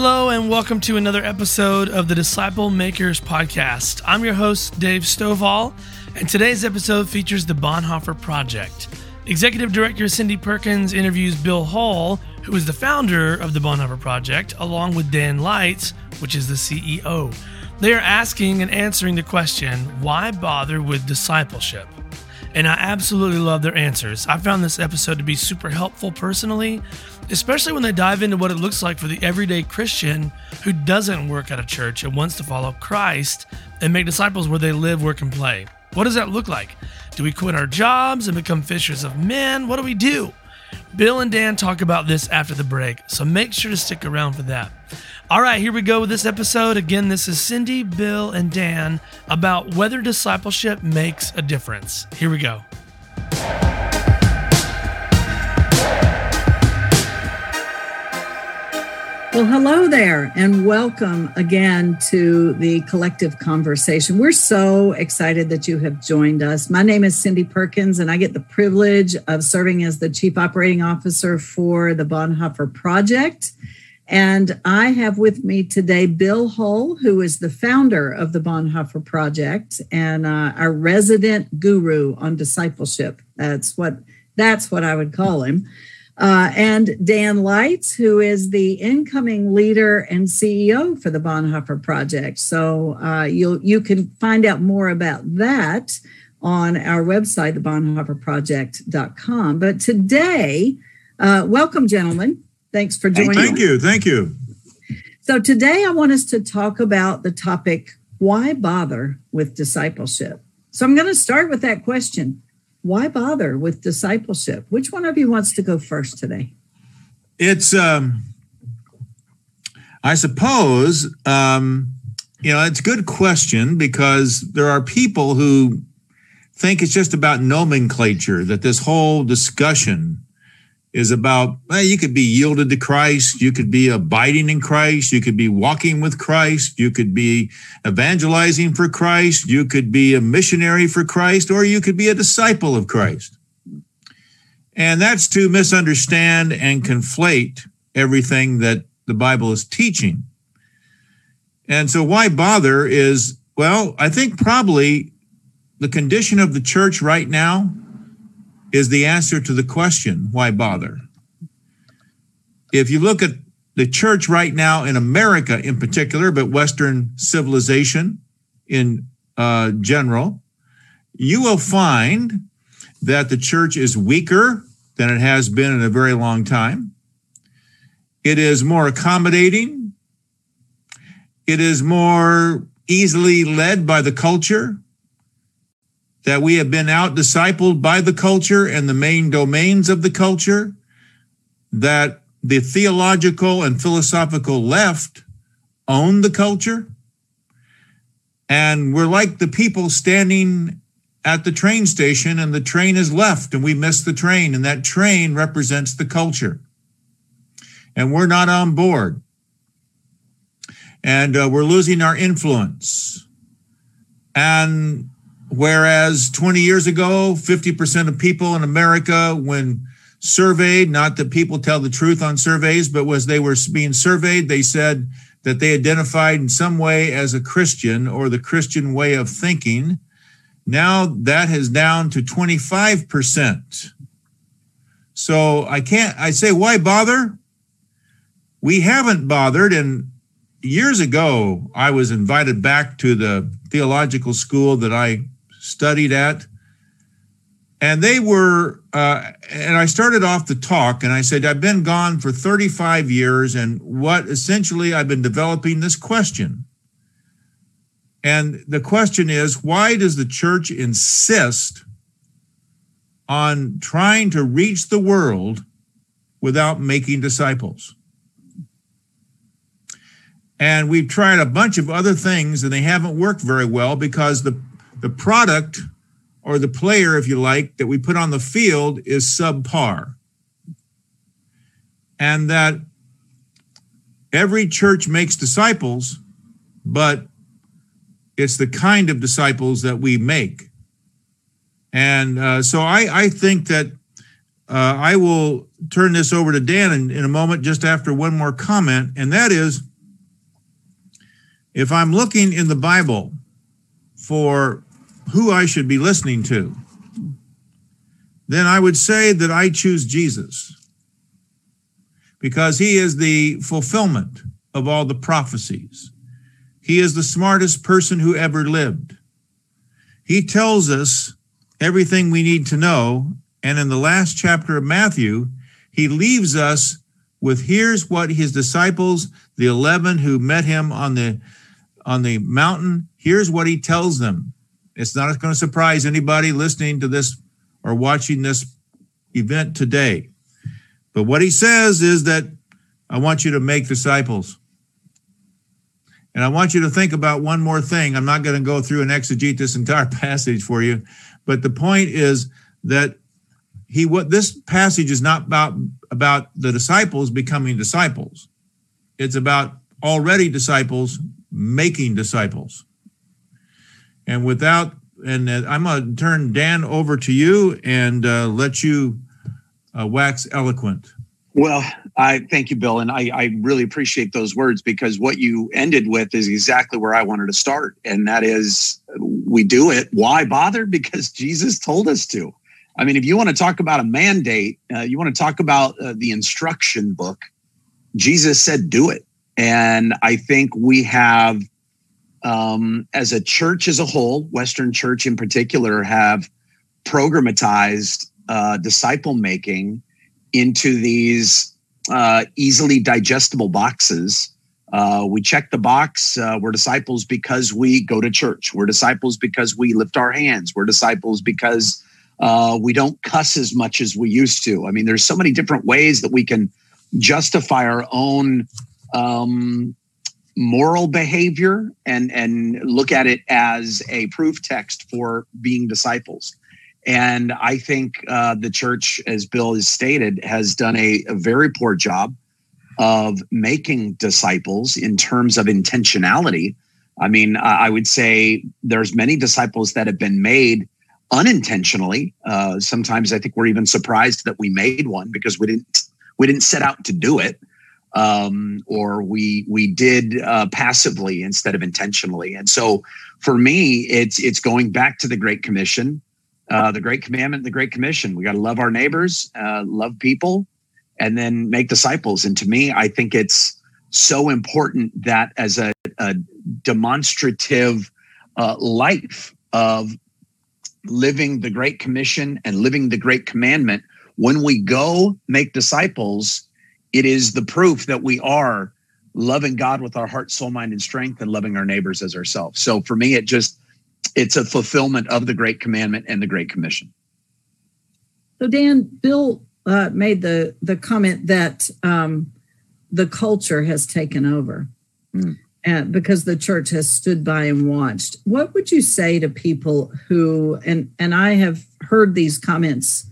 Hello, and welcome to another episode of the Disciple Makers Podcast. I'm your host, Dave Stovall, and today's episode features the Bonhoeffer Project. Executive Director Cindy Perkins interviews Bill Hull, who is the founder of the Bonhoeffer Project, along with Dan Leitz, which is the CEO. They are asking and answering the question why bother with discipleship? And I absolutely love their answers. I found this episode to be super helpful personally, especially when they dive into what it looks like for the everyday Christian who doesn't work at a church and wants to follow Christ and make disciples where they live, work, and play. What does that look like? Do we quit our jobs and become fishers of men? What do we do? Bill and Dan talk about this after the break, so make sure to stick around for that. All right, here we go with this episode. Again, this is Cindy, Bill, and Dan about whether discipleship makes a difference. Here we go. Well, hello there, and welcome again to the collective conversation. We're so excited that you have joined us. My name is Cindy Perkins, and I get the privilege of serving as the Chief Operating Officer for the Bonhoeffer Project. And I have with me today Bill Hull, who is the founder of the Bonhoeffer Project and uh, our resident guru on discipleship. That's what that's what I would call him. Uh, and Dan Leitz, who is the incoming leader and CEO for the Bonhoeffer Project. So uh, you you can find out more about that on our website, thebonhoefferproject.com. But today, uh, welcome, gentlemen. Thanks for joining. Me. Thank you. Thank you. So today, I want us to talk about the topic why bother with discipleship? So I'm going to start with that question why bother with discipleship? Which one of you wants to go first today? It's, um, I suppose, um, you know, it's a good question because there are people who think it's just about nomenclature, that this whole discussion is about well, you could be yielded to Christ, you could be abiding in Christ, you could be walking with Christ, you could be evangelizing for Christ, you could be a missionary for Christ, or you could be a disciple of Christ. And that's to misunderstand and conflate everything that the Bible is teaching. And so, why bother is, well, I think probably the condition of the church right now is the answer to the question, why bother? If you look at the church right now in America in particular, but Western civilization in uh, general, you will find that the church is weaker than it has been in a very long time. It is more accommodating. It is more easily led by the culture that we have been out discipled by the culture and the main domains of the culture, that the theological and philosophical left own the culture. And we're like the people standing at the train station, and the train is left, and we miss the train, and that train represents the culture. And we're not on board. And uh, we're losing our influence. And Whereas 20 years ago, 50% of people in America, when surveyed, not that people tell the truth on surveys, but was they were being surveyed, they said that they identified in some way as a Christian or the Christian way of thinking. Now that has down to 25%. So I can't, I say, why bother? We haven't bothered. And years ago, I was invited back to the theological school that I studied at. And they were, uh, and I started off the talk and I said, I've been gone for 35 years, and what essentially I've been developing this question. And the question is, why does the church insist on trying to reach the world without making disciples? And we've tried a bunch of other things and they haven't worked very well because the the product or the player, if you like, that we put on the field is subpar. And that every church makes disciples, but it's the kind of disciples that we make. And uh, so I, I think that uh, I will turn this over to Dan in, in a moment, just after one more comment, and that is if I'm looking in the Bible for who I should be listening to, then I would say that I choose Jesus because he is the fulfillment of all the prophecies. He is the smartest person who ever lived. He tells us everything we need to know. And in the last chapter of Matthew, he leaves us with here's what his disciples, the 11 who met him on the on the mountain, here's what he tells them. It's not going to surprise anybody listening to this or watching this event today. But what he says is that I want you to make disciples. And I want you to think about one more thing. I'm not going to go through and exegete this entire passage for you, but the point is that he what this passage is not about about the disciples becoming disciples. It's about already disciples making disciples. And without and uh, I'm going to turn Dan over to you and uh, let you uh, wax eloquent. Well, I thank you, Bill, and I, I really appreciate those words because what you ended with is exactly where I wanted to start, and that is we do it. Why bother? Because Jesus told us to. I mean, if you want to talk about a mandate, uh, you want to talk about uh, the instruction book. Jesus said, "Do it," and I think we have, um, as a church as a whole, Western Church in particular, have programatized uh, disciple making into these uh, easily digestible boxes. Uh, we check the box. Uh, we're disciples because we go to church. We're disciples because we lift our hands. We're disciples because uh, we don't cuss as much as we used to. I mean, there's so many different ways that we can justify our own um, moral behavior and and look at it as a proof text for being disciples. And I think uh, the church, as Bill has stated, has done a, a very poor job of making disciples in terms of intentionality. I mean, I would say there's many disciples that have been made unintentionally. Uh, sometimes I think we're even surprised that we made one because we didn't we didn't set out to do it, um, or we we did uh, passively instead of intentionally. And so, for me, it's it's going back to the Great Commission uh, the Great Commandment, the Great Commission. We got to love our neighbors, uh, love people, and then make disciples. And to me, I think it's so important that as a, a demonstrative uh, life of living the Great Commission and living the Great Commandment, when we go make disciples, it is the proof that we are loving God with our heart, soul, mind, and strength, and loving our neighbors as ourselves. So for me, it just it's a fulfillment of the Great Commandment and the Great Commission. So, Dan, Bill uh, made the the comment that um, the culture has taken over, mm. and because the church has stood by and watched. What would you say to people who and and I have heard these comments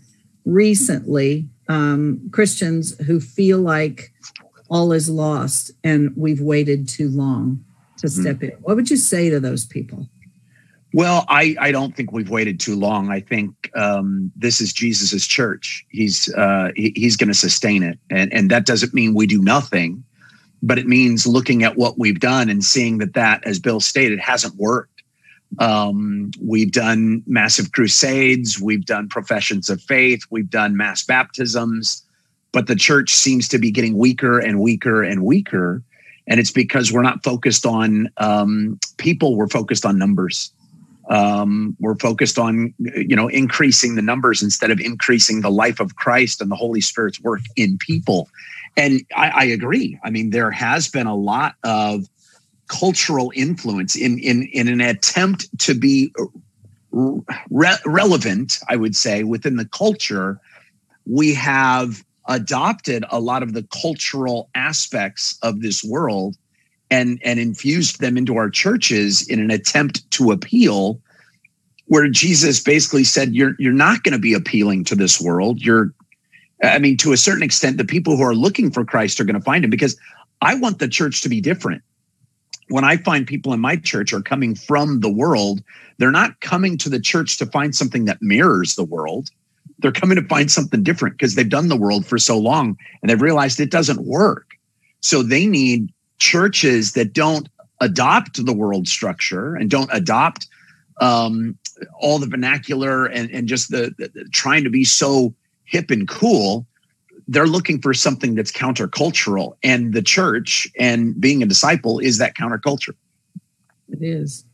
recently, um, Christians who feel like all is lost and we've waited too long to hmm. step mm. in. What would you say to those people? Well, I, I don't think we've waited too long. I think um, this is Jesus's church. He's uh, he, he's going to sustain it, and and that doesn't mean we do nothing, but it means looking at what we've done and seeing that that, as Bill stated, hasn't worked. Um, we've done massive crusades, we've done professions of faith, we've done mass baptisms, but the church seems to be getting weaker and weaker and weaker, and it's because we're not focused on um, people; we're focused on numbers. Um, we're focused on you know increasing the numbers instead of increasing the life of christ and the holy spirit's work in people. And i, I agree. I mean there has been a lot of cultural influence in in in an attempt to be re- relevant i would say within the culture we have adopted a lot of the cultural aspects of this world and and infused them into our churches in an attempt to appeal where Jesus basically said you're you're not going to be appealing to this world. You're I mean to a certain extent the people who are looking for Christ are going to find him because I want the church to be different when I find people in my church are coming from the world they're not coming to the church to find something that mirrors the world. They're coming to find something different because they've done the world for so long and they've realized it doesn't work. So they need churches that don't adopt the world structure and don't adopt um, all the vernacular and, and just the, the, trying to be so hip and cool they're looking for something that's countercultural. And the church and being a disciple is that counterculture. It is.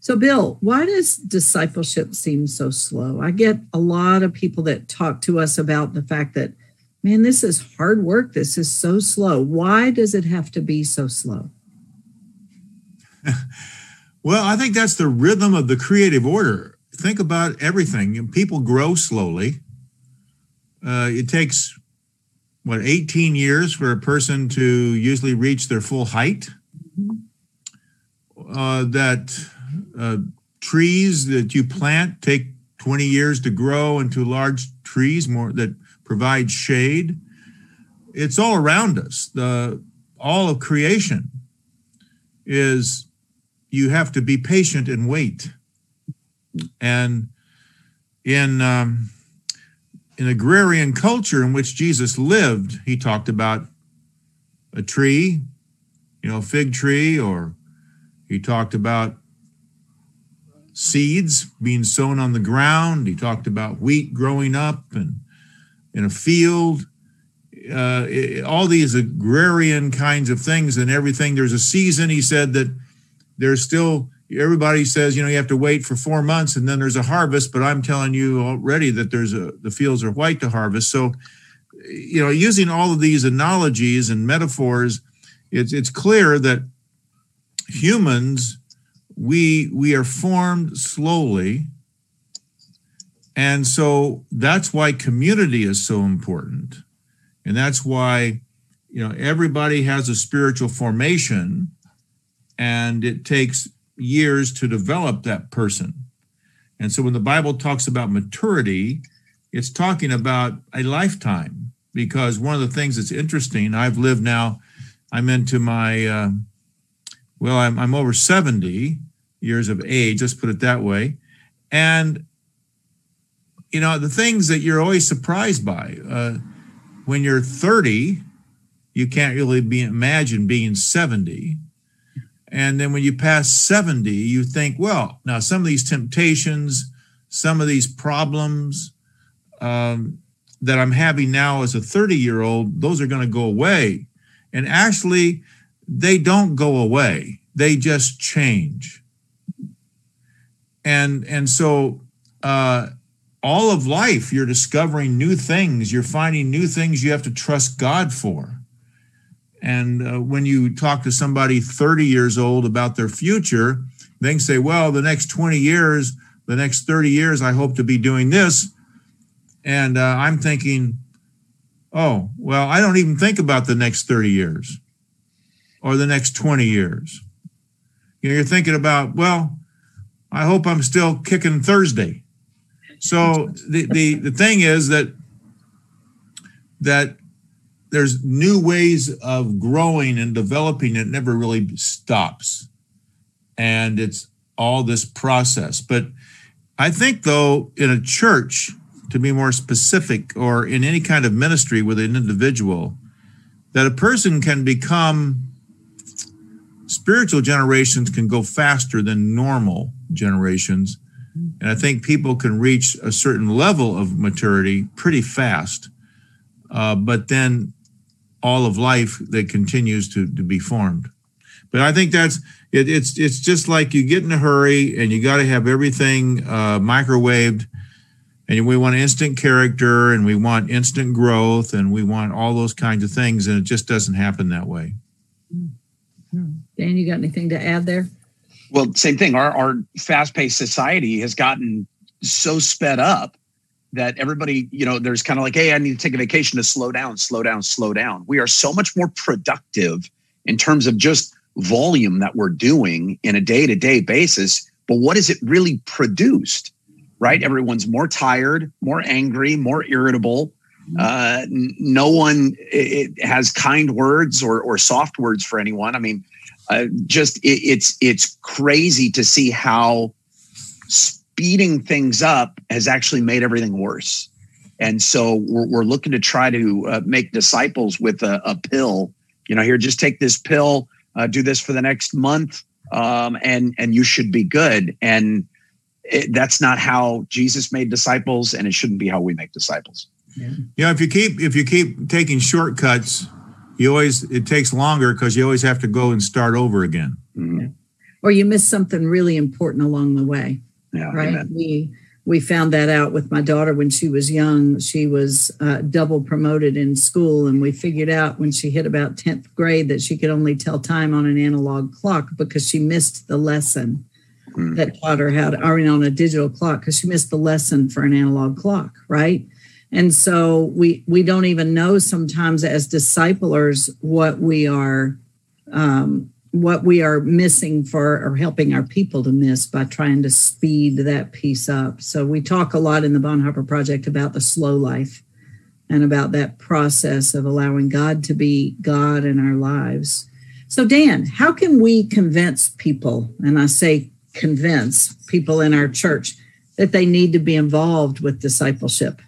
So bill why does discipleship seem so slow? I get a lot of people that talk to us about the fact that man this is hard work. This is so slow. Why does it have to be so slow? Well i think that's the rhythm of the creative order. Think about everything. People grow slowly. Uh, it takes what 18 years for a person to usually reach their full height? Uh, that uh, trees that you plant take 20 years to grow into large trees more that provide shade. It's all around us. The all of creation is you have to be patient and wait. And in um, in agrarian culture in which Jesus lived, he talked about a tree, you know, a fig tree, or he talked about seeds being sown on the ground. He talked about wheat growing up and in a field. Uh, all these agrarian kinds of things and everything. There's a season. He said that there's still everybody says you know you have to wait for four months and then there's a harvest but i'm telling you already that there's a the fields are white to harvest. So you know using all of these analogies and metaphors it's it's clear that humans we we are formed slowly. And so that's why community is so important. And that's why you know everybody has a spiritual formation and it takes years to develop that person. And so when the Bible talks about maturity, it's talking about a lifetime because one of the things that's interesting, I've lived now, I'm into my, uh, well, I'm, I'm over 70 years of age, let's put it that way. And, you know, the things that you're always surprised by, uh, when you're 30, you can't really be imagine being 70 and then when you pass 70, you think, well, now some of these temptations, some of these problems um, that I'm having now as a 30 year old, those are going to go away. And actually, they don't go away, they just change. And, and so, uh, all of life, you're discovering new things. You're finding new things you have to trust God for. And uh, when you talk to somebody 30 years old about their future, they can say, well, the next 20 years, the next 30 years, I hope to be doing this. And uh, I'm thinking, oh, well, I don't even think about the next 30 years or the next 20 years. You know, you're thinking about, well, I hope I'm still kicking Thursday. So the, the, the thing is that that there's new ways of growing and developing it never really stops. And it's all this process. But i think though in a church to be more specific or in any kind of ministry with an individual that a person can become spiritual generations can go faster than normal generations. And i think people can reach a certain level of maturity pretty fast. Uh, but then all of life that continues to, to be formed. But I think that's it, it's it's just like you get in a hurry and you got to have everything uh, microwaved, and we want instant character and we want instant growth and we want all those kinds of things, and it just doesn't happen that way. Dan, you got anything to add there? Well, same thing. Our our fast paced society has gotten so sped up that everybody, you know, there's kind of like, hey, I need to take a vacation to slow down, slow down, slow down. We are so much more productive in terms of just volume that we're doing in a day to day basis. But what is it really produced? Right? Everyone's more tired, more angry, more irritable. Uh, no one it, has kind words or, or soft words for anyone. I mean, uh, just it, it's it's crazy to see how speeding things up has actually made everything worse. And so we're, we're looking to try to uh, make disciples with a, a, pill. You know, here, just take this pill. uh, do this for the next month, um, and and you should be good. And it, that's not how Jesus made disciples, and it shouldn't be how we make disciples. Yeah. You know, if you keep if you keep taking shortcuts, you always it takes longer because you always have to go and start over again. Mm-hmm. Or you miss something really important along the way. Yeah, right. Amen. We we found that out with my daughter when she was young. She was uh, double promoted in school, and we figured out when she hit about 10th grade that she could only tell time on an analog clock because she missed the lesson mm. that taught her how to, or on a digital clock because she missed the lesson for an analog clock, right? And so we we don't even know sometimes as disciplers what we are um, what we are missing for or helping our people to miss by trying to speed that piece up. So we talk a lot in the Bonhoeffer Project about the slow life and about that process of allowing God to be God in our lives. So Dan, how can we convince people, and I say convince people in our church that they need to be involved with discipleship?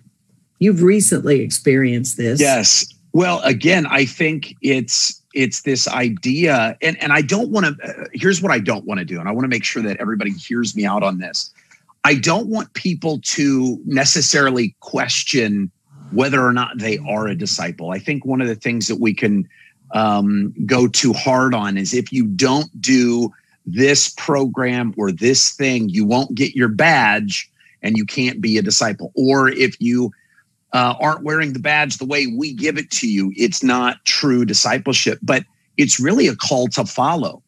You've recently experienced this. Yes. Well, again, I think it's it's this idea and, and i don't want to uh, here's what i don't want to do and i want to make sure that everybody hears me out on this. I don't want people to necessarily question whether or not they are a disciple. I think one of the things that we can um, go too hard on is if you don't do this program or this thing you won't get your badge and you can't be a disciple. Or if you uh, aren't wearing the badge the way we give it to you, it's not true discipleship. But it's really a call to follow.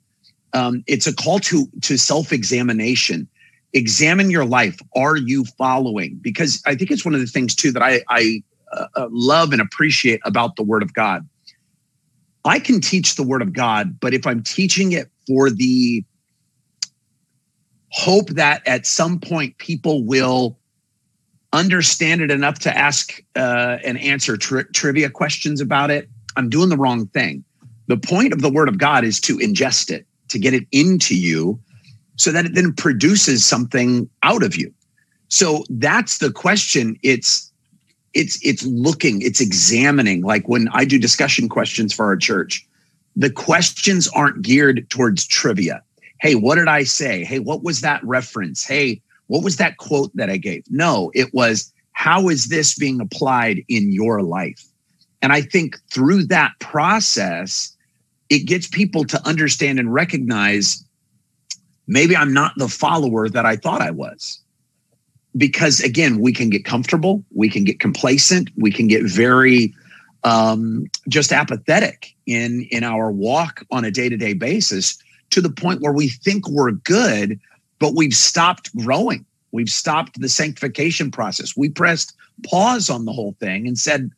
Um, it's a call to to self examination. Examine your life. Are you following? Because I think it's one of the things too that I, I uh, uh love and appreciate about the Word of God. I can teach the Word of God, but if I'm teaching it for the hope that at some point people will understand it enough to ask uh, and answer tri- trivia questions about it, I'm doing the wrong thing. The point of the word of God is to ingest it, to get it into you so that it then produces something out of you. So that's the question. It's it's it's looking, it's examining. Like when I do discussion questions for our church, the questions aren't geared towards trivia. Hey, what did I say? Hey, what was that reference? Hey, what was that quote that I gave? No, it was, how is this being applied in your life? And I think through that process, it gets people to understand and recognize maybe I'm not the follower that I thought I was. Because again, we can get comfortable, we can get complacent, we can get very um, just apathetic in in our walk on a day to day basis to the point where we think we're good, but we've stopped growing. We've stopped the sanctification process. We pressed pause on the whole thing and said,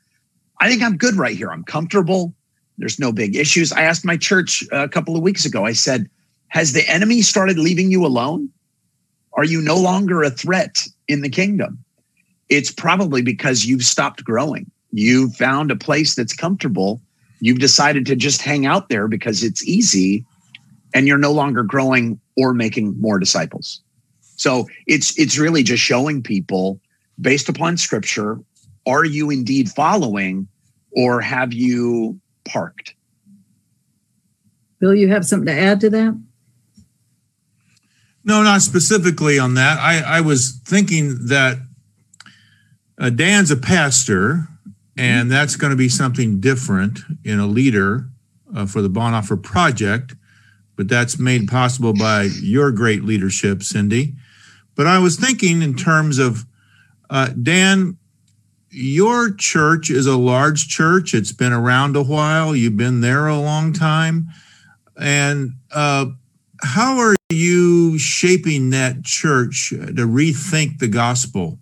I think I'm good right here. I'm comfortable. There's no big issues. I asked my church a couple of weeks ago, I said, Has the enemy started leaving you alone? Are you no longer a threat in the kingdom? It's probably because you've stopped growing. You've found a place that's comfortable. You've decided to just hang out there because it's easy and you're no longer growing or making more disciples. So it's it's really just showing people based upon scripture, are you indeed following or have you parked? Bill, you have something to add to that? No, not specifically on that. I, I was thinking that uh, Dan's a pastor, and that's going to be something different in a leader uh, for the Bonhoeffer Project but that's made possible by your great leadership, Cindy. But I was thinking in terms of uh, Dan, your church is a large church. It's been around a while. You've been there a long time. And uh, how are you shaping that church to rethink the gospel?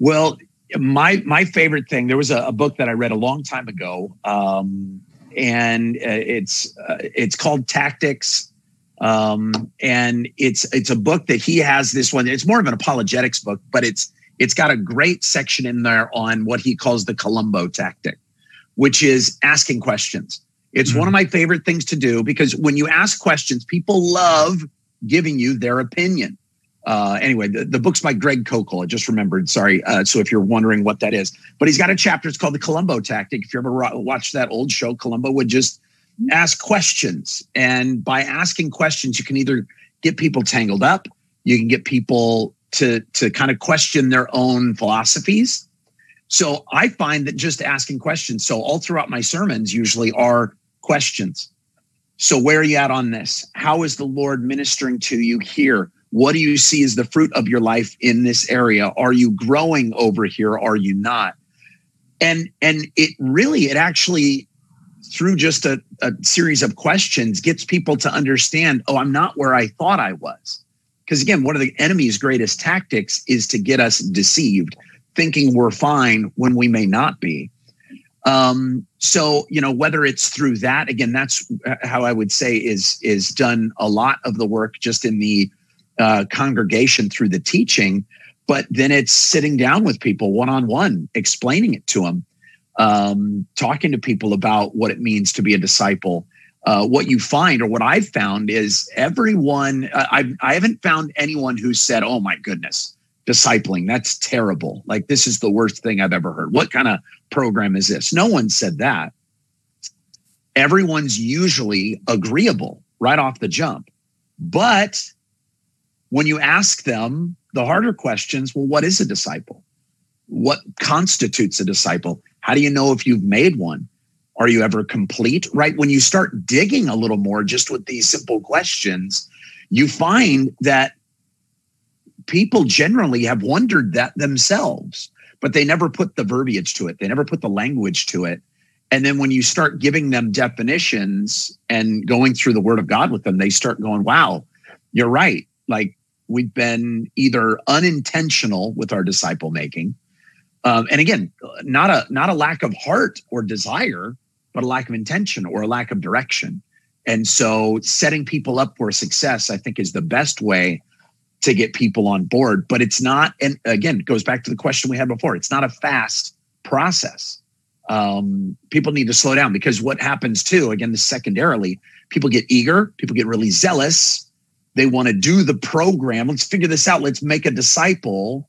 Well, my my favorite thing. There was a, a book that I read a long time ago. Um, and uh, it's uh, it's called Tactics. Um, and it's it's a book that he has this one. It's more of an apologetics book, but it's it's got a great section in there on what he calls the Columbo tactic, which is asking questions. It's mm-hmm. one of my favorite things to do because when you ask questions, people love giving you their opinion uh, anyway, the, the book's by Greg Koukl. I just remembered. Sorry. Uh, so if you're wondering what that is, but he's got a chapter. It's called the Columbo Tactic. If you ever watched that old show, Columbo would just ask questions. And by asking questions, you can either get people tangled up, you can get people to, to kind of question their own philosophies. So I find that just asking questions, so all throughout my sermons usually are questions. So where are you at on this? How is the Lord ministering to you here? What do you see as the fruit of your life in this area? Are you growing over here? Are you not? And and it really, it actually through just a, a series of questions gets people to understand, oh, I'm not where I thought I was. Because again, one of the enemy's greatest tactics is to get us deceived, thinking we're fine when we may not be. Um, so you know whether it's through that again, that's how I would say is is done a lot of the work just in the uh, congregation through the teaching, but then it's sitting down with people one on one, explaining it to them, um, talking to people about what it means to be a disciple. Uh, what you find, or what I've found, is everyone. Uh, I I haven't found anyone who said, "Oh my goodness, discipling that's terrible." Like this is the worst thing I've ever heard. What kind of program is this? No one said that. Everyone's usually agreeable right off the jump, but when you ask them the harder questions, well, what is a disciple? What constitutes a disciple? How do you know if you've made one? Are you ever complete? Right. When you start digging a little more just with these simple questions, you find that people generally have wondered that themselves, but they never put the verbiage to it. They never put the language to it. And then when you start giving them definitions and going through the word of God with them, they start going, wow, you're right. Like we've been either unintentional with our disciple making um, and again not a not a lack of heart or desire but a lack of intention or a lack of direction. And so setting people up for success i think is the best way to get people on board. But it's not and again it goes back to the question we had before it's not a fast process. Um, people need to slow down because what happens too again secondarily people get eager people get really zealous they want to do the program. Let's figure this out. Let's make a disciple.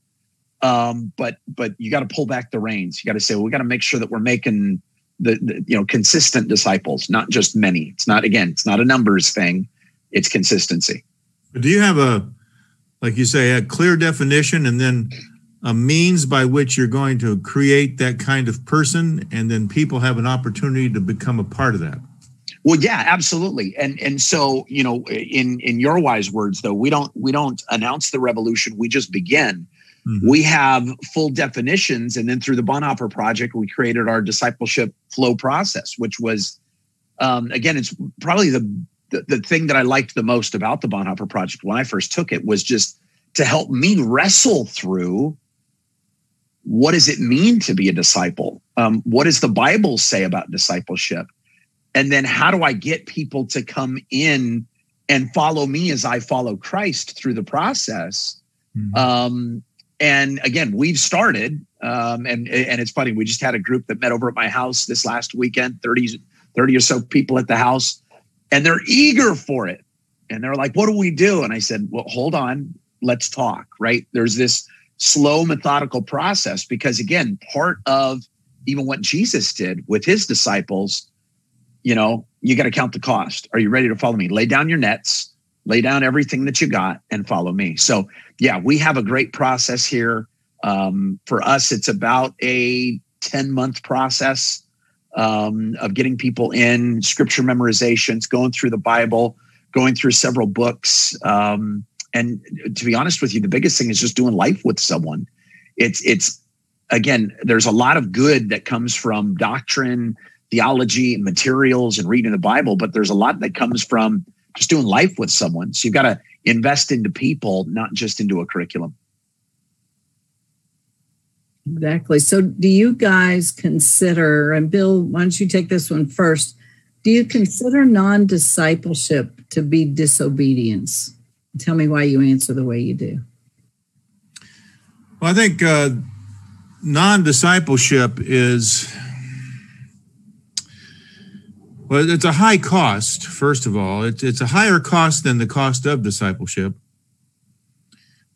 Um, but but you got to pull back the reins. You got to say well, we got to make sure that we're making the, the, you know consistent disciples not just many. It's not again it's not a numbers thing. It's consistency. Do you have a like you say a clear definition and then a means by which you're going to create that kind of person and then people have an opportunity to become a part of that well, yeah, absolutely. And and so, you know, in in your wise words though, we don't we don't announce the revolution, we just begin. Mm-hmm. We have full definitions and then through the Bonhoeffer project we created our discipleship flow process, which was um, again it's probably the, the the thing that I liked the most about the Bonhoeffer project when I first took it was just to help me wrestle through what does it mean to be a disciple? Um, what does the Bible say about discipleship? And then how do I get people to come in and follow me as I follow Christ through the process? Mm-hmm. Um, and again, we've started, um, and and it's funny. We just had a group that met over at my house this last weekend. 30, 30 or so people at the house, and they're eager for it. And they're like, "What do we do?" And I said, "Well, hold on, let's talk." Right? There's this slow, methodical process because again, part of even what Jesus did with his disciples you know, you got to count the cost. Are you ready to follow me? Lay down your nets, lay down everything that you got, and follow me. So, yeah, we have a great process here. Um, for us, it's about a 10 month process um, of getting people in scripture memorizations, going through the Bible, going through several books. Um, and to be honest with you, the biggest thing is just doing life with someone. It's, it's, again, there's a lot of good that comes from doctrine theology and materials and reading the Bible, but there's a lot that comes from just doing life with someone. So you've got to invest into people, not just into a curriculum. Exactly. So do you guys consider, and Bill, why don't you take this one first? Do you consider non discipleship to be disobedience? Tell me why you answer the way you do. Well, I think uh, non discipleship is well, it's a high cost, first of all. It's, it's a higher cost than the cost of discipleship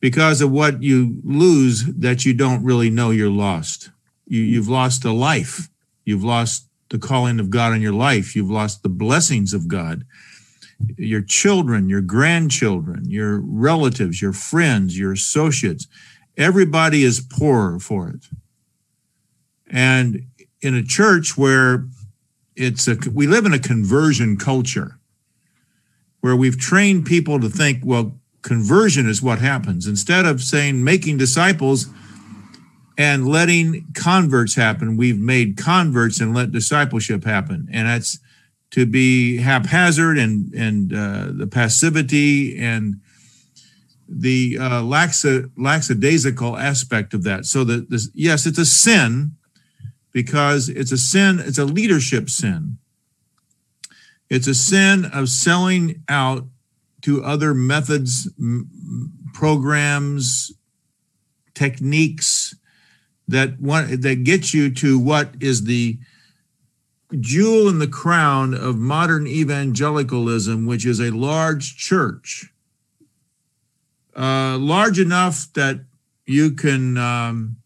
because of what you lose that you don't really know you're lost. You, you've lost a life, you've lost the calling of God in your life. You've lost the blessings of God. Your children, your grandchildren, your relatives, your friends, your associates, everybody is poorer for it. And in a church where it's a, we live in a conversion culture where we've trained people to think, well, conversion is what happens. Instead of saying making disciples, and letting converts happen. We've made converts and let discipleship happen, and that's to be haphazard and and uh, the passivity and the uh, laxa, lackadaisical aspect of that. So that this, yes, it's a sin because it's a sin. It's a leadership sin. It's a sin of selling out to other methods, programs, techniques that one that gets you to what is the jewel in the crown of modern evangelicalism, which is a large church, uh, large enough that you can um,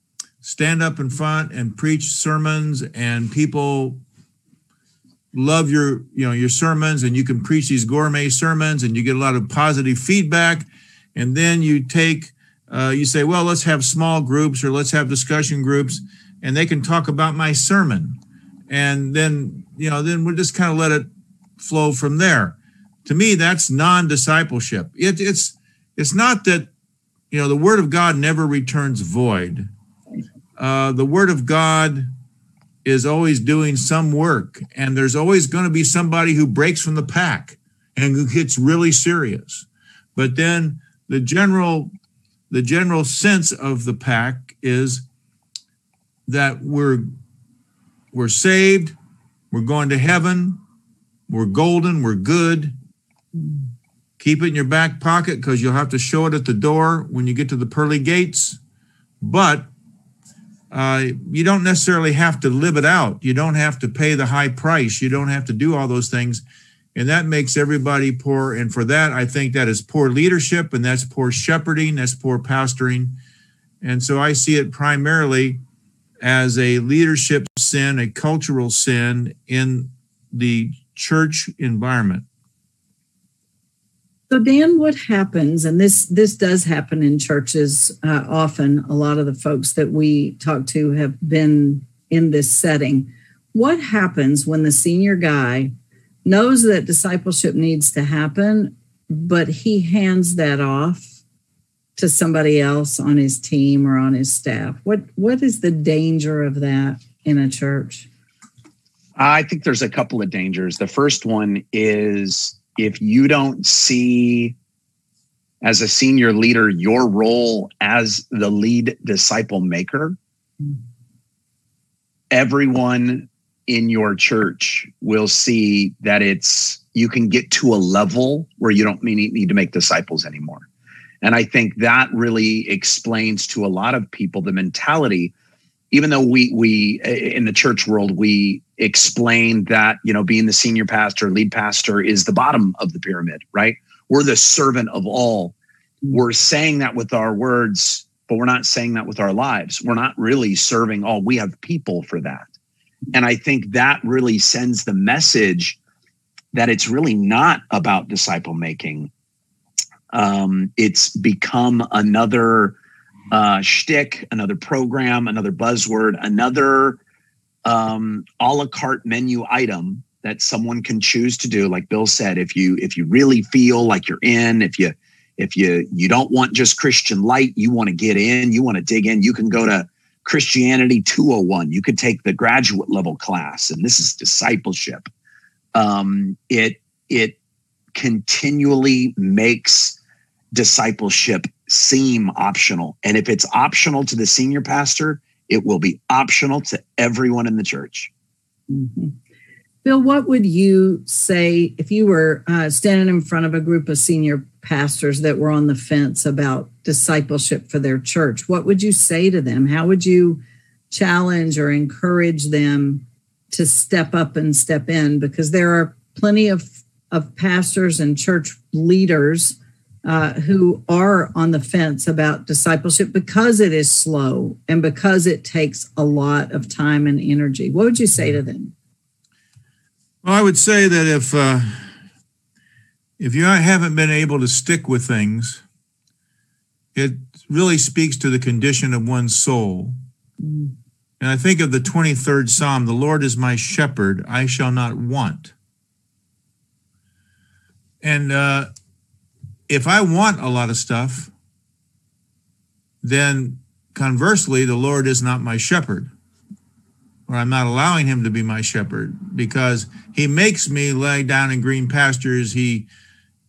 stand up in front and preach sermons, and people love your you know your sermons, and you can preach these gourmet sermons, and you get a lot of positive feedback, and then you take uh, you say, well, let's have small groups or let's have discussion groups, and they can talk about my sermon, and then you know, then we'll just kind of let it flow from there. To me, that's non-discipleship. It, it's it's not that you know the word of God never returns void. Uh, the word of God is always doing some work, and there's always going to be somebody who breaks from the pack and who gets really serious. But then the general the general sense of the pack is that we're we're saved, we're going to heaven, we're golden, we're good. Keep it in your back pocket because you'll have to show it at the door when you get to the pearly gates. But uh, you don't necessarily have to live it out. You don't have to pay the high price. You don't have to do all those things and that makes everybody poor. And for that, I think that is poor leadership and that's poor shepherding, that's poor pastoring. And so I see it primarily as a leadership sin, a cultural sin in the church environment. So Dan, what happens, and this this does happen in churches uh, often. A lot of the folks that we talk to have been in this setting. What happens when the senior guy knows that discipleship needs to happen, but he hands that off to somebody else on his team or on his staff. What what is the danger of that in a church? I think there's a couple of dangers. The first one is if you don't see as a senior leader your role as the lead disciple maker, everyone in your church will see that it's you can get to a level where you don't need to make disciples anymore. And I think that really explains to a lot of people the mentality. Even though we we in the church world we explain that you know being the senior pastor, lead pastor is the bottom of the pyramid, right? We're the servant of all. We're saying that with our words, but we're not saying that with our lives. We're not really serving all. We have people for that. And I think that really sends the message that it's really not about disciple making. Um, it's become another uh, shtick, another program, another buzzword, another um, a la carte menu item that someone can choose to do. Like Bill said, if you if you really feel like you're in, if you if you you don't want just Christian light, you want to get in, you want to dig in, you can go to Christianity 201. You could take the graduate level class, and this is discipleship. Um, it it continually makes discipleship seem optional, and if it's optional to the senior pastor, it will be optional to everyone in the church. Mm-hmm. Bill, what would you say if you were uh, standing in front of a group of senior pastors that were on the fence about discipleship for their church? What would you say to them? How would you challenge or encourage them to step up and step in? Because there are plenty of, of pastors and church leaders uh, who are on the fence about discipleship because it is slow and because it takes a lot of time and energy. What would you say to them? Well, I would say that if uh, if you haven't been able to stick with things, it really speaks to the condition of one's soul. Mm. And I think of the 23rd Psalm the Lord is my shepherd, I shall not want. And uh, if I want a lot of stuff, then conversely, the Lord is not my shepherd, or I'm not allowing him to be my shepherd because he makes me lie down in green pastures. He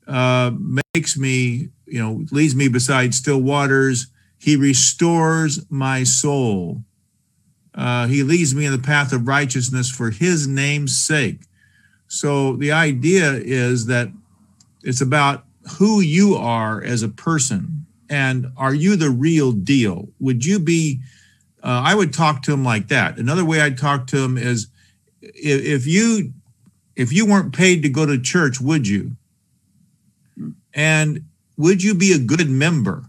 uh, makes me, you know, leads me beside still waters. He restores my soul. Uh, he leads me in the path of righteousness for his name's sake. So the idea is that it's about who you are as a person and are you the real deal? Would you be? Uh, I would talk to him like that. Another way I'd talk to him is if, if you if you weren't paid to go to church, would you? And would you be a good member?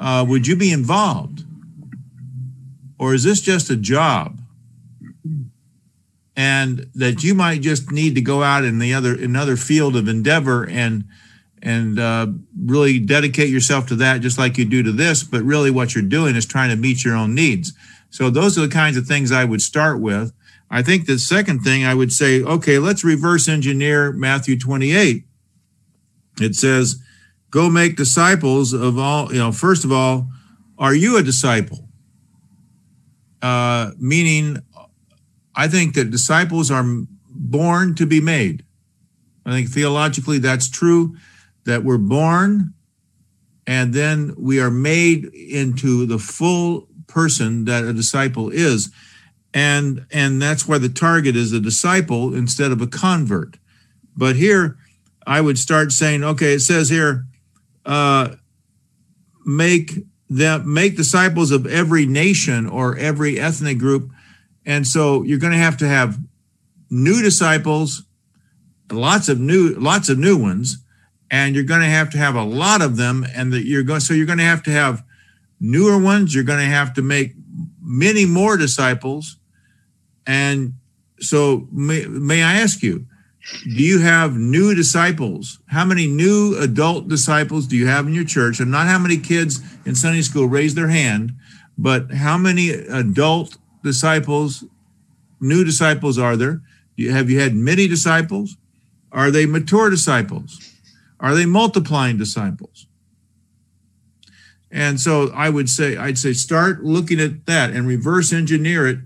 Uh, would you be involved? Or is this just a job? And that you might just need to go out in the other another field of endeavor and and uh, really dedicate yourself to that, just like you do to this. But really, what you're doing is trying to meet your own needs. So those are the kinds of things I would start with. I think the second thing I would say, okay, let's reverse engineer Matthew 28. It says, go make disciples of all, you know, first of all, are you a disciple? Uh, meaning, I think that disciples are born to be made. I think theologically that's true, that we're born and then we are made into the full person that a disciple is and and that's why the target is a disciple instead of a convert but here i would start saying okay it says here uh, make them make disciples of every nation or every ethnic group and so you're going to have to have new disciples lots of new lots of new ones and you're going to have to have a lot of them and that you're going so you're going to have to have newer ones you're going to have to make many more disciples and so, may, may I ask you, do you have new disciples? How many new adult disciples do you have in your church? And not how many kids in Sunday school raise their hand, but how many adult disciples, new disciples are there? Have you had many disciples? Are they mature disciples? Are they multiplying disciples? And so I would say, I'd say start looking at that and reverse engineer it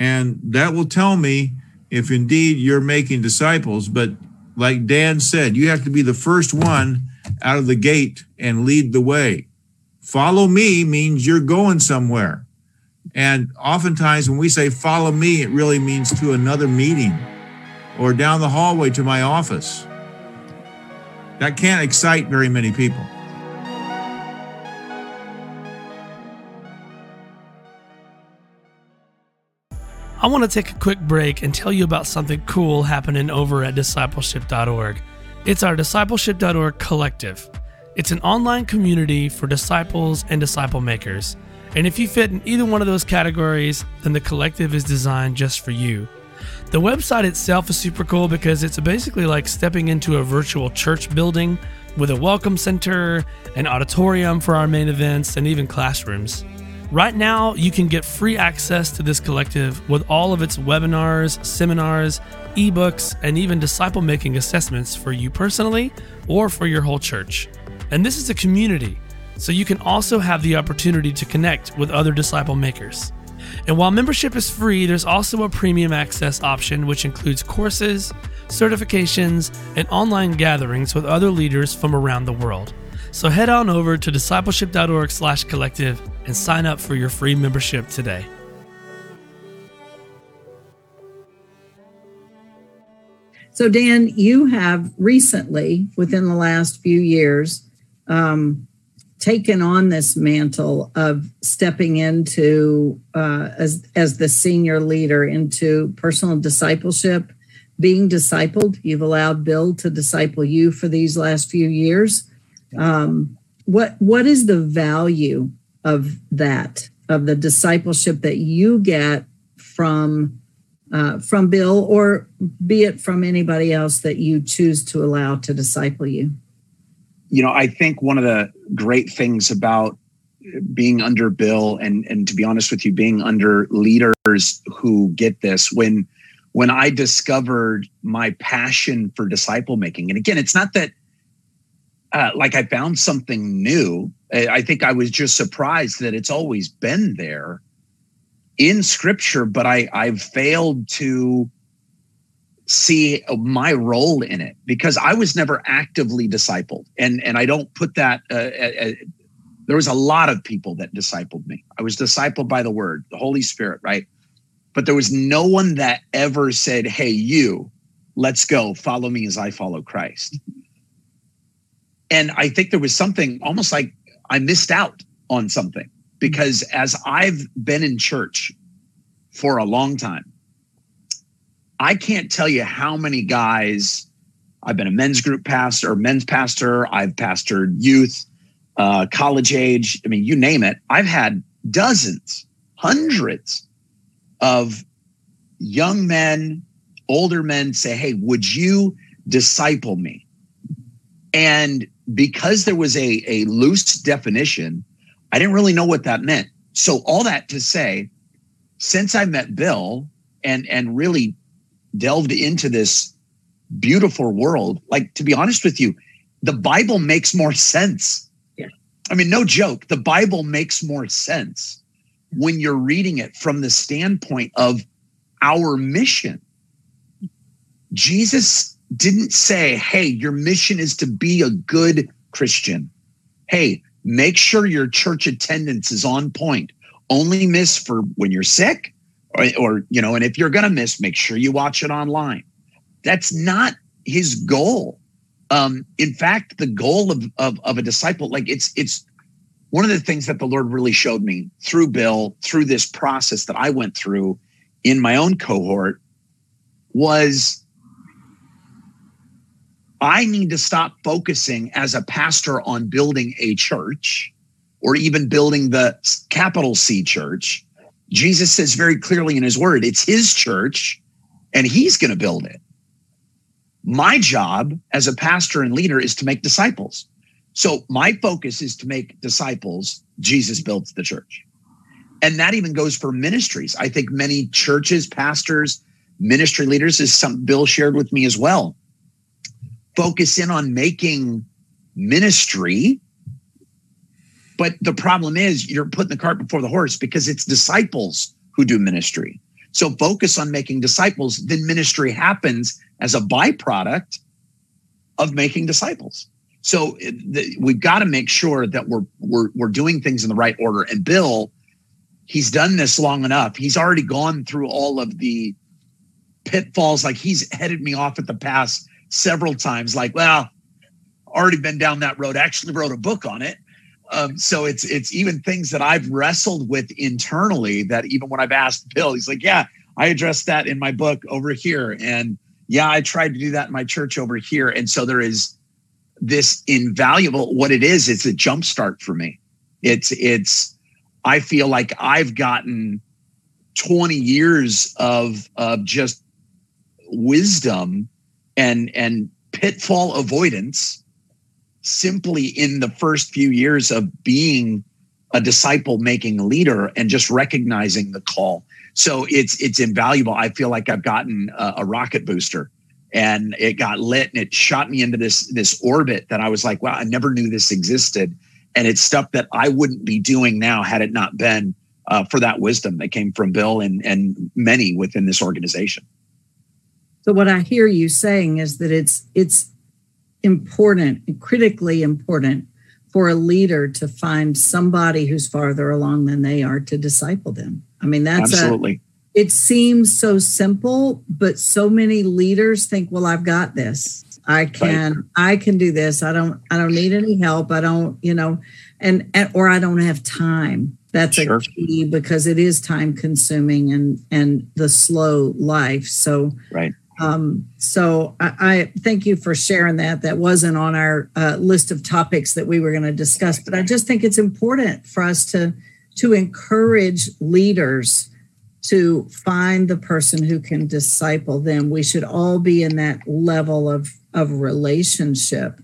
and that will tell me if indeed you're making disciples. But like Dan said, you have to be the first one out of the gate and lead the way. Follow me means you're going somewhere. And oftentimes when we say follow me, it really means to another meeting or down the hallway to my office. That can't excite very many people. I want to take a quick break and tell you about something cool happening over at discipleship.org. It's our discipleship.org collective. It's an online community for disciples and disciple makers. And if you fit in either one of those categories, then the collective is designed just for you. The website itself is super cool because it's basically like stepping into a virtual church building with a welcome center, an auditorium for our main events, and even classrooms. Right now, you can get free access to this collective with all of its webinars, seminars, ebooks, and even disciple making assessments for you personally or for your whole church. And this is a community, so you can also have the opportunity to connect with other disciple makers. And while membership is free, there's also a premium access option, which includes courses, certifications, and online gatherings with other leaders from around the world. So head on over to discipleship.org/collective and sign up for your free membership today. So, Dan, you have recently, within the last few years, um, taken on this mantle of stepping into uh, as as the senior leader into personal discipleship, being discipled. You've allowed Bill to disciple you for these last few years. Um, what what is the value of that of the discipleship that you get from uh, from Bill, or be it from anybody else that you choose to allow to disciple you? You know, I think one of the great things about being under Bill and and to be honest with you, being under leaders who get this when when I discovered my passion for disciple making, and again, it's not that uh, like I found something new. I think I was just surprised that it's always been there in Scripture, but I I've failed to see my role in it because I was never actively discipled, and and I don't put that. Uh, uh, there was a lot of people that discipled me. I was discipled by the Word, the Holy Spirit, right? But there was no one that ever said, "Hey, you, let's go, follow me as I follow Christ." And I think there was something almost like I missed out on something because as I've been in church for a long time, I can't tell you how many guys I've been a men's group pastor or men's pastor, I've pastored youth, uh, college age. I mean, you name it. I've had dozens, hundreds of young men, older men say, Hey, would you disciple me? And because there was a, a loose definition, I didn't really know what that meant. So all that to say, since I met Bill and and really delved into this beautiful world, like to be honest with you, the Bible makes more sense. Yeah. I mean, no joke. The Bible makes more sense when you're reading it from the standpoint of our mission. Jesus didn't say, hey, your mission is to be a good Christian. Hey, make sure your church attendance is on point. Only miss for when you're sick or, or you know, and if you're going to miss, make sure you watch it online. That's not his goal. Um, in fact, the goal of, of, of a disciple, like it's, it's one of the things that the Lord really showed me through Bill, through this process that I went through in my own cohort was I need to stop focusing as a pastor on building a church or even building the capital C church. Jesus says very clearly in his word, it's his church and he's going to build it. My job as a pastor and leader is to make disciples. So my focus is to make disciples. Jesus builds the church. And that even goes for ministries. I think many churches, pastors, ministry leaders is something Bill shared with me as well focus in on making ministry. But the problem is you're putting the cart before the horse because it's disciples who do ministry. So focus on making disciples, then ministry happens as a byproduct of making disciples. So eh, the, we've got to make sure that we're, we're we're doing things in the right order. And Bill, he's done this long enough. He's already gone through all of the pitfalls. Like he's headed me off at the pass several times like well already been down that road actually wrote a book on it um, so it's it's even things that i've wrestled with internally that even when i've asked bill he's like yeah i addressed that in my book over here. And yeah i tried to do that in my church over here. And so there is this invaluable what it is it's a jump start for me. It's it's i feel like i've gotten 20 years of of just wisdom and and pitfall avoidance simply in the first few years of being a disciple making leader and just recognizing the call. So it's it's invaluable. I feel like i've gotten a, a, rocket booster and it got lit and it shot me into this this orbit that i was like wow i never knew this existed. And it's stuff that i wouldn't be doing now had it not been uh, for that wisdom that came from bill and and many within this organization. So what I hear you saying is that it's it's important, and critically important for a leader to find somebody who's farther along than they are to disciple them. I mean, that's absolutely. A, it seems so simple, but so many leaders think, "Well, I've got this. I can, right. I can do this. I don't, I don't need any help. I don't, you know, and, or I don't have time." That's sure. a key because it is time consuming and and the slow life. So, right um, so I, I, thank you for sharing that. That wasn't on our uh, list of topics that we were going to discuss, but I just think it's important for us to to encourage leaders to find the person who can disciple them. We should all be in that level of, of relationship.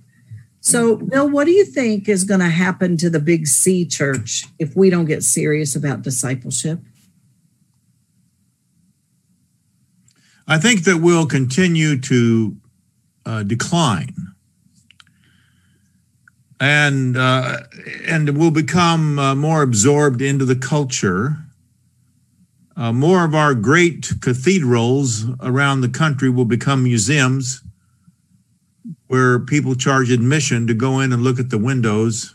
So, Bill, what do you think is going to happen to the Big C church if we don't get serious about discipleship? I think that we'll continue to uh, decline, and uh, and will become uh, more absorbed into the culture. Uh, more of our great cathedrals around the country will become museums where people charge admission to go in and look at the windows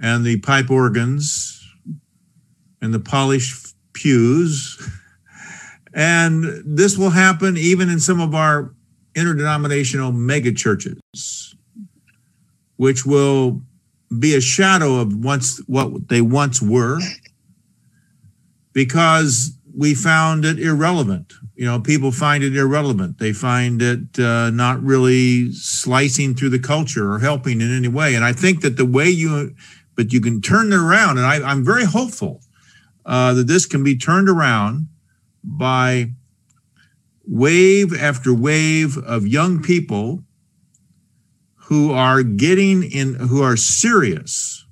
and the pipe organs and the polished pews. And this will happen even in some of our interdenominational megachurches, which will be a shadow of once what they once were, because we found it irrelevant. You know, people find it irrelevant. They find it uh, not really slicing through the culture or helping in any way. And I think that the way you, but you can turn it around, and I, am very hopeful uh, that this can be turned around by wave after wave of young people who are getting in, who are serious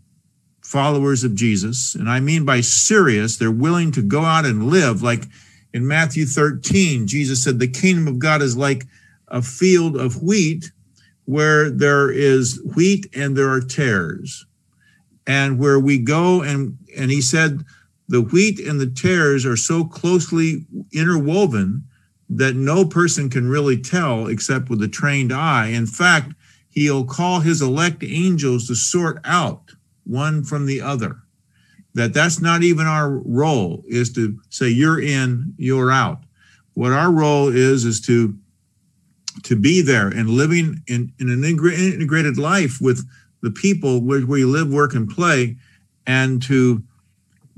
followers of Jesus. And I mean by serious, they're willing to go out and live. Like in Matthew 13, Jesus said, The kingdom of God is like a field of wheat where there is wheat and there are tares. And where we go and and he said, the wheat and the tares are so closely interwoven that no person can really tell except with a trained eye. In fact, he'll call his elect angels to sort out one from the other. That that's not even our role is to say you're in, you're out. What our role is is to to be there and living in, in an integrated life with the people where, we live, work, and play, and to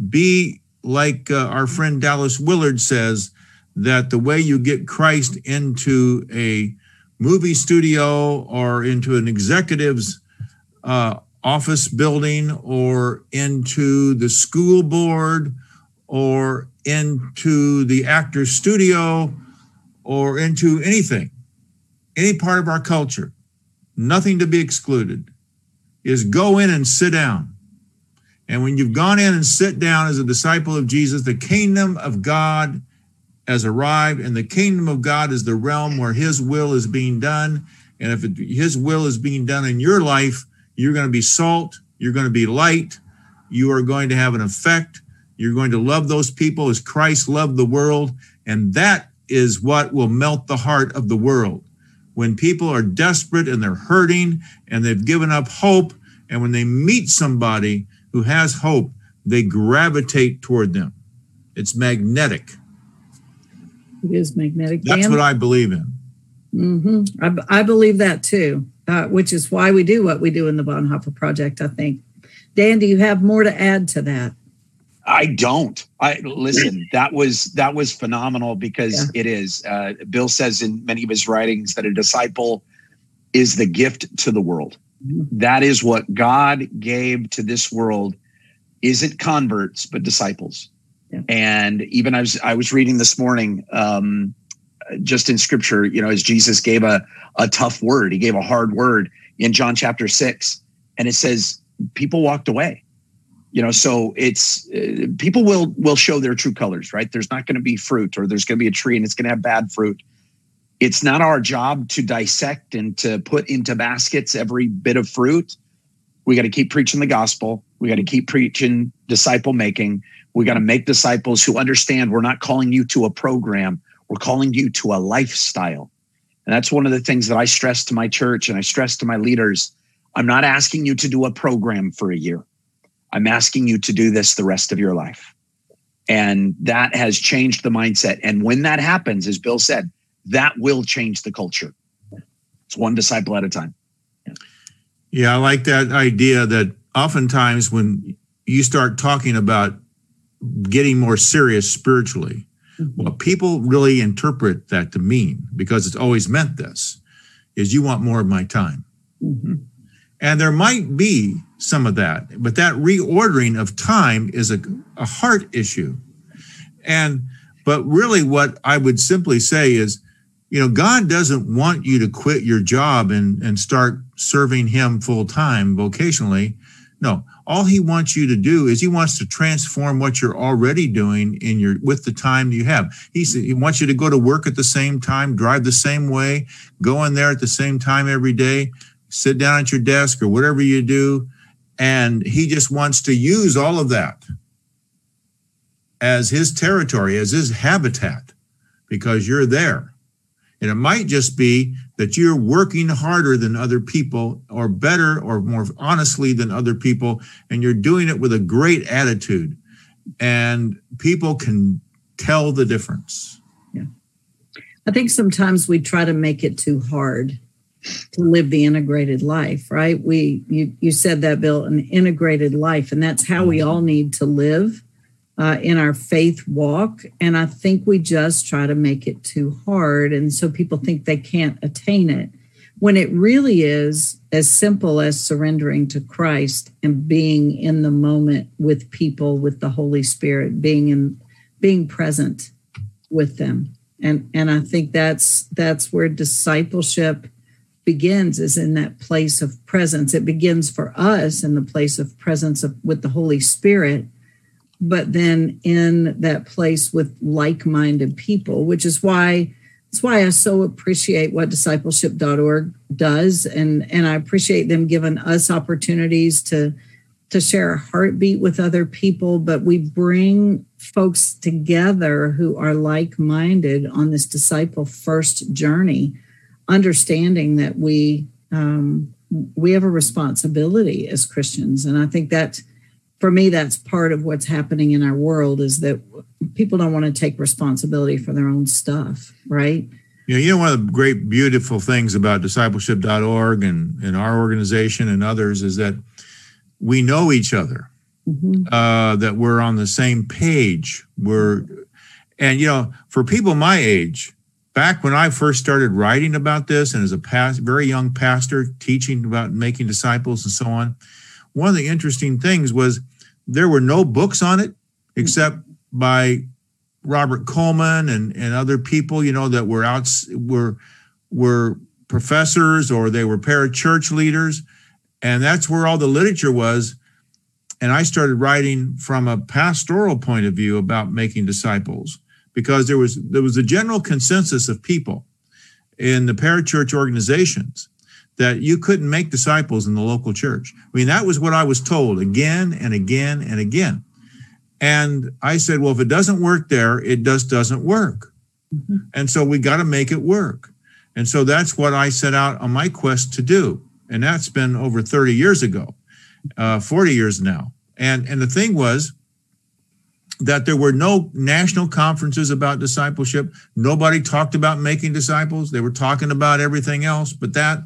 be like uh, our friend Dallas Willard says that the way you get Christ into a movie studio or into an executive's uh, office building or into the school board or into the actor's studio or into anything, any part of our culture, nothing to be excluded, is go in and sit down and when you've gone in and sit down as a disciple of Jesus, the kingdom of God has arrived, and the kingdom of God is the realm where his will is being done. And if it, his will is being done in your life, you're going to be salt, you're going to be light, you are going to have an effect, you're going to love those people as Christ loved the world. And that is what will melt the heart of the world. When people are desperate and they're hurting and they've given up hope, and when they meet somebody who has hope, they gravitate toward them. It's magnetic. It is magnetic. That's what I believe in. Mm-hmm. I, I, believe that too, uh, which is why we do what we do in the Bonhoeffer Project, I think. Dan, do you have more to add to that? I don't. I listen. That was that was phenomenal because yeah. it is. Uh, Bill says in many of his writings that a disciple is the gift to the world. That is what God gave to this world isn't converts, but disciples. Yeah. And even I was I was reading this morning, um, just in scripture, you know, as Jesus gave a, a tough word, he gave a hard word in John chapter six, and it says people walked away. You know, so it's uh, people will will show their true colors, right? There's not going to be fruit, or there's going to be a tree and it's going to have bad fruit it's not our job to dissect and to put into baskets every bit of fruit. We got to keep preaching the gospel. We got to keep preaching disciple making. We got to make disciples who understand we're not calling you to a program, we're calling you to a lifestyle. And that's one of the things that I stress to my church and I stress to my leaders. I'm not asking you to do a program for a year. I'm asking you to do this the rest of your life. And that has changed the mindset. And when that happens, as Bill said, that will change the culture. It's one disciple at a time. Yeah, I like that idea that oftentimes when you start talking about getting more serious spiritually, what people really interpret that to mean, because it's always meant this, is you want more of my time. Mm-hmm. And there might be some of that, but that reordering of time is a, a heart issue. And but really, what I would simply say is, you know, God doesn't want you to quit your job and and start serving Him full time vocationally. No, all He wants you to do is He wants to transform what you're already doing in your with the time you have. He He wants you to go to work at the same time, drive the same way, go in there at the same time every day, sit down at your desk or whatever you do, and He just wants to use all of that as his territory, as his habitat, because you're there. And it might just be that you're working harder than other people, or better, or more honestly than other people, and you're doing it with a great attitude. And people can tell the difference. Yeah. I think sometimes we try to make it too hard to live the integrated life, right? We you you said that Bill, an integrated life, and that's how we mm-hmm. all need to live uh, in our faith walk. And I think we just try to make it too hard. And so people think they can't attain it when it really is as simple as surrendering to Christ and being in the moment with people with the Holy Spirit, being in being present with them. And and I think that's that's where discipleship begins is in that place of presence. It begins for us in the place of presence of, with the Holy Spirit but then in that place with like-minded people, which is why it's why I so appreciate what discipleship.org does. And, and I appreciate them giving us opportunities to, to share a heartbeat with other people, but we bring folks together who are like-minded on this disciple first journey, understanding that we um, we have a responsibility as Christians. And I think that for me that's part of what's happening in our world is that people don't want to take responsibility for their own stuff right you know, you know one of the great beautiful things about discipleship.org and, and our organization and others is that we know each other mm-hmm. uh, that we're on the same page we're and you know for people my age back when i first started writing about this and as a past, very young pastor teaching about making disciples and so on one of the interesting things was there were no books on it hmm. except by Robert Coleman and, and other people, you know, that were out were were professors or they were parachurch leaders. And that's where all the literature was. And I started writing from a pastoral point of view about making disciples because there was there was a general consensus of people in the parachurch organizations that you couldn't make disciples in the local church. I mean, that was what I was told again and again and again. And I said, well, if it doesn't work there, it just doesn't work. Mm-hmm. And so we got to make it work. And so that's what I set out on my quest to do. And that's been over 30 years ago, uh, 40 years now. And, and the thing was that there were no national conferences about discipleship. Nobody talked about making disciples. They were talking about everything else, but that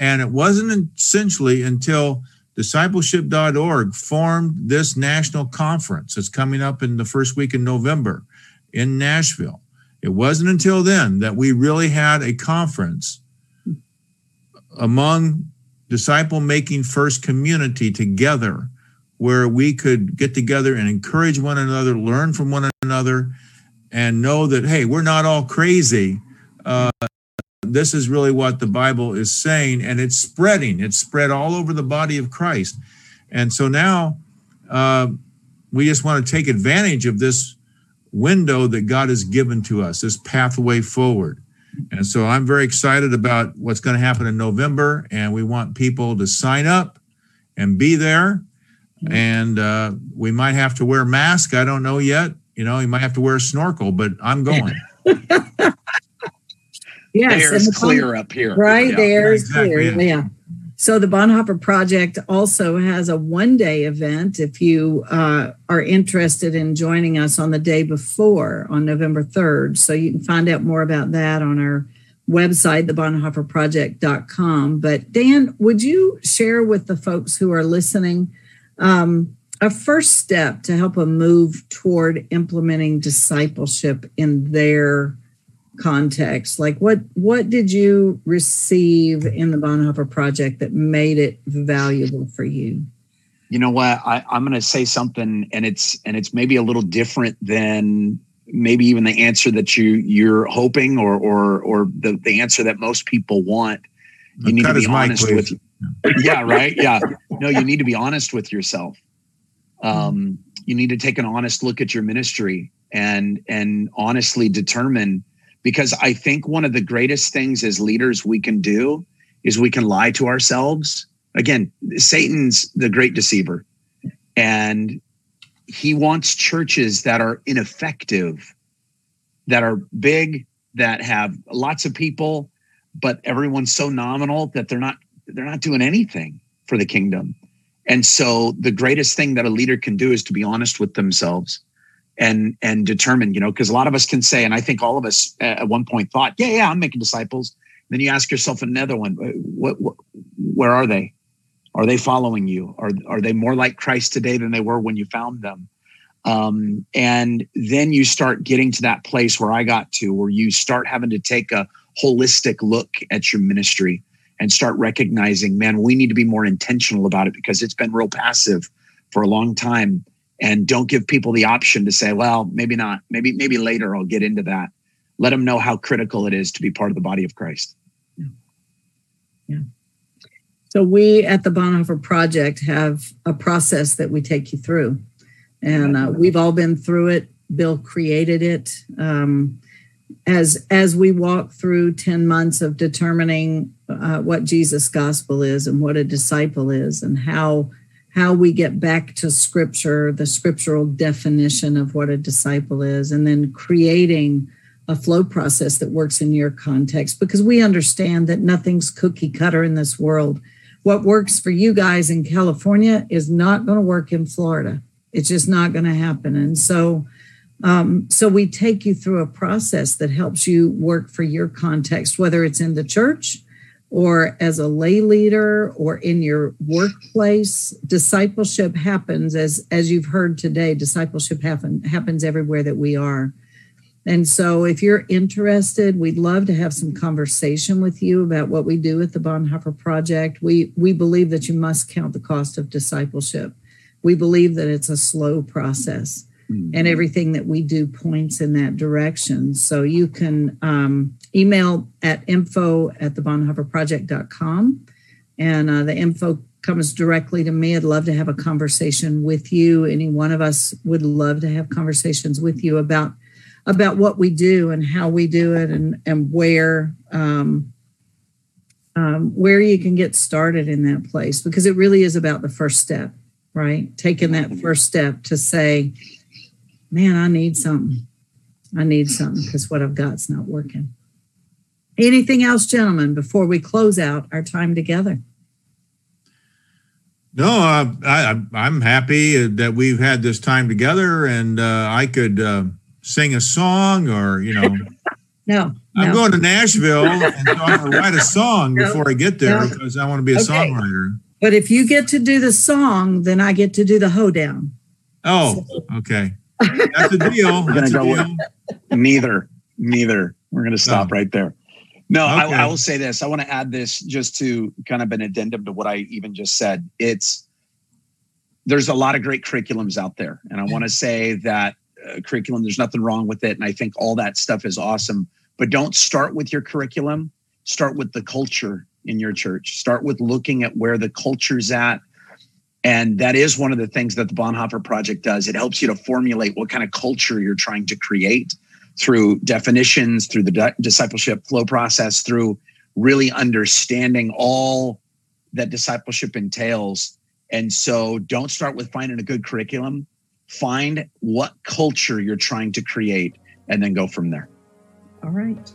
and it wasn't essentially until discipleship.org formed this national conference that's coming up in the first week in November in Nashville. It wasn't until then that we really had a conference among disciple making first community together where we could get together and encourage one another, learn from one another, and know that, hey, we're not all crazy. Uh, this is really what the Bible is saying, and it's spreading. It's spread all over the body of Christ. And so now uh, we just want to take advantage of this window that God has given to us, this pathway forward. And so I'm very excited about what's going to happen in November, and we want people to sign up and be there. And uh, we might have to wear masks. I don't know yet. You know, you might have to wear a snorkel, but I'm going. Yes, the air is clear up here. Right, yeah. the air is exactly. clear. Yeah. So the Bonhoeffer Project also has a one-day event. If you uh, are interested in joining us on the day before, on November third, so you can find out more about that on our website, thebonhoefferproject.com. But Dan, would you share with the folks who are listening um, a first step to help them move toward implementing discipleship in their context like what what did you receive in the bonhoeffer project that made it valuable for you You know what? I, I'm going to say something, and it's and it's maybe a little different than maybe even the answer that you you're hoping or or or the, the answer that most people want. You need to be honest mic, with. Yeah, right. Yeah. No, you need to be honest with yourself. Um, you need to take an honest look at your ministry and and honestly determine because I think one of the greatest things as leaders we can do is we can lie to ourselves. Again, Satan's the great deceiver. And he wants churches that are ineffective, that are big, that have lots of people, but everyone's so nominal that they're not they're not doing anything for the kingdom. And so the greatest thing that a leader can do is to be honest with themselves and and determine, you know, because a lot of us can say, and I think all of us at one point thought, yeah, yeah, I'm making disciples. Then you ask yourself another one, what, what where are they? Are they following you? Are are they more like Christ today than they were when you found them? Um, and then you start getting to that place where I got to, where you start having to take a holistic look at your ministry and start recognizing, man, we need to be more intentional about it because it's been real passive for a long time and don't give people the option to say well maybe not. Maybe maybe later i'll get into that. Let them know how critical it is to be part of the body of christ. Yeah, yeah. so we at the bonhoeffer project have a process that we take you through. And uh, we've all been through it. Bill created it. Um, as as we walk through 10 months of determining uh, what jesus gospel is and what a disciple is and how how we get back to scripture, the scriptural definition of what a disciple is, and then creating a flow process that works in your context because we understand that nothing's cookie cutter in this world. What works for you guys in California is not going to work in Florida. It's just not going to happen. And so, um, so we take you through a process that helps you work for your context, whether it's in the church, or as a lay leader or in your workplace discipleship happens as as you've heard today discipleship happen, happens everywhere that we are. And so if you're interested we'd love to have some conversation with you about what we do at the bonhoeffer project. We we believe that you must count the cost of discipleship. We believe that it's a slow process mm-hmm. and everything that we do points in that direction. So you can um, email at info at the bonhoefferproject.com. And uh, the info comes directly to me. I'd love to have a conversation with you. Any one of us would love to have conversations with you about about what we do and how we do it and and where um, um, where you can get started in that place because it really is about the first step, right? Taking that first step to say, "Man, I need something. I need something because what I've got's not working." Anything else, gentlemen, before we close out our time together? No, uh, I, I'm happy that we've had this time together, and uh, I could uh, sing a song, or you know, no, I'm no. going to Nashville, and so I'm going to write a song no, before I get there no. because I want to be a okay. songwriter. But if you get to do the song, then I get to do the hoedown. Oh, so. okay, that's a deal. We're going to go deal. with neither. Neither. We're going to stop right there. No, okay. I, I, will say this. I want to add this just to kind of an addendum to what I even just said. It's there's a lot of great curriculums out there, and I want to say that uh, curriculum. There's nothing wrong with it, and I think all that stuff is awesome. But don't start with your curriculum. Start with the culture in your church. Start with looking at where the culture's at. And that is one of the things that the Bonhoeffer Project does. It helps you to formulate what kind of culture you're trying to create through definitions, through the discipleship flow process, through really understanding all that discipleship entails. And so don't start with finding a good curriculum. Find what culture you're trying to create and then go from there. All right.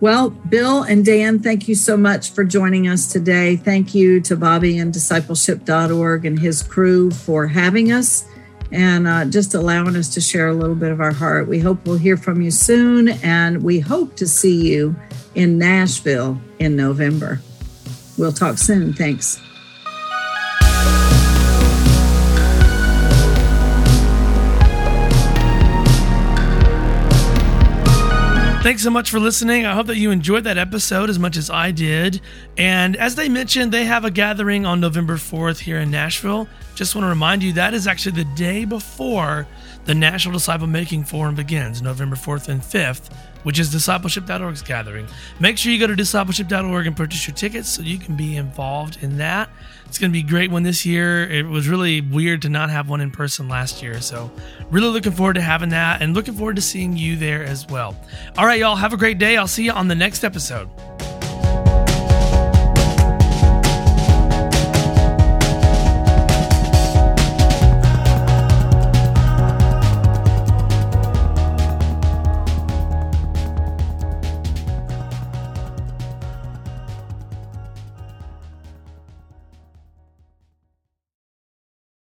Well, Bill and Dan, thank you so much for joining us today. Thank you to Bobby and discipleship.org and his crew for having us and uh, just allowing us to share a little bit of our heart. We hope we'll hear from you soon, and we hope to see you in Nashville in November. We'll talk soon. Thanks. Thanks so much for listening. I hope that you enjoyed that episode as much as I did. And as they mentioned, they have a gathering on November 4th here in Nashville. Just want to remind you that is actually the day before the National Disciple Making Forum begins, November 4th and 5th, which is discipleship.org's gathering. Make sure you go to discipleship.org and purchase your tickets so you can be involved in that. It's going to be a great one this year. It was really weird to not have one in person last year. So, really looking forward to having that and looking forward to seeing you there as well. All right, y'all, have a great day. I'll see you on the next episode.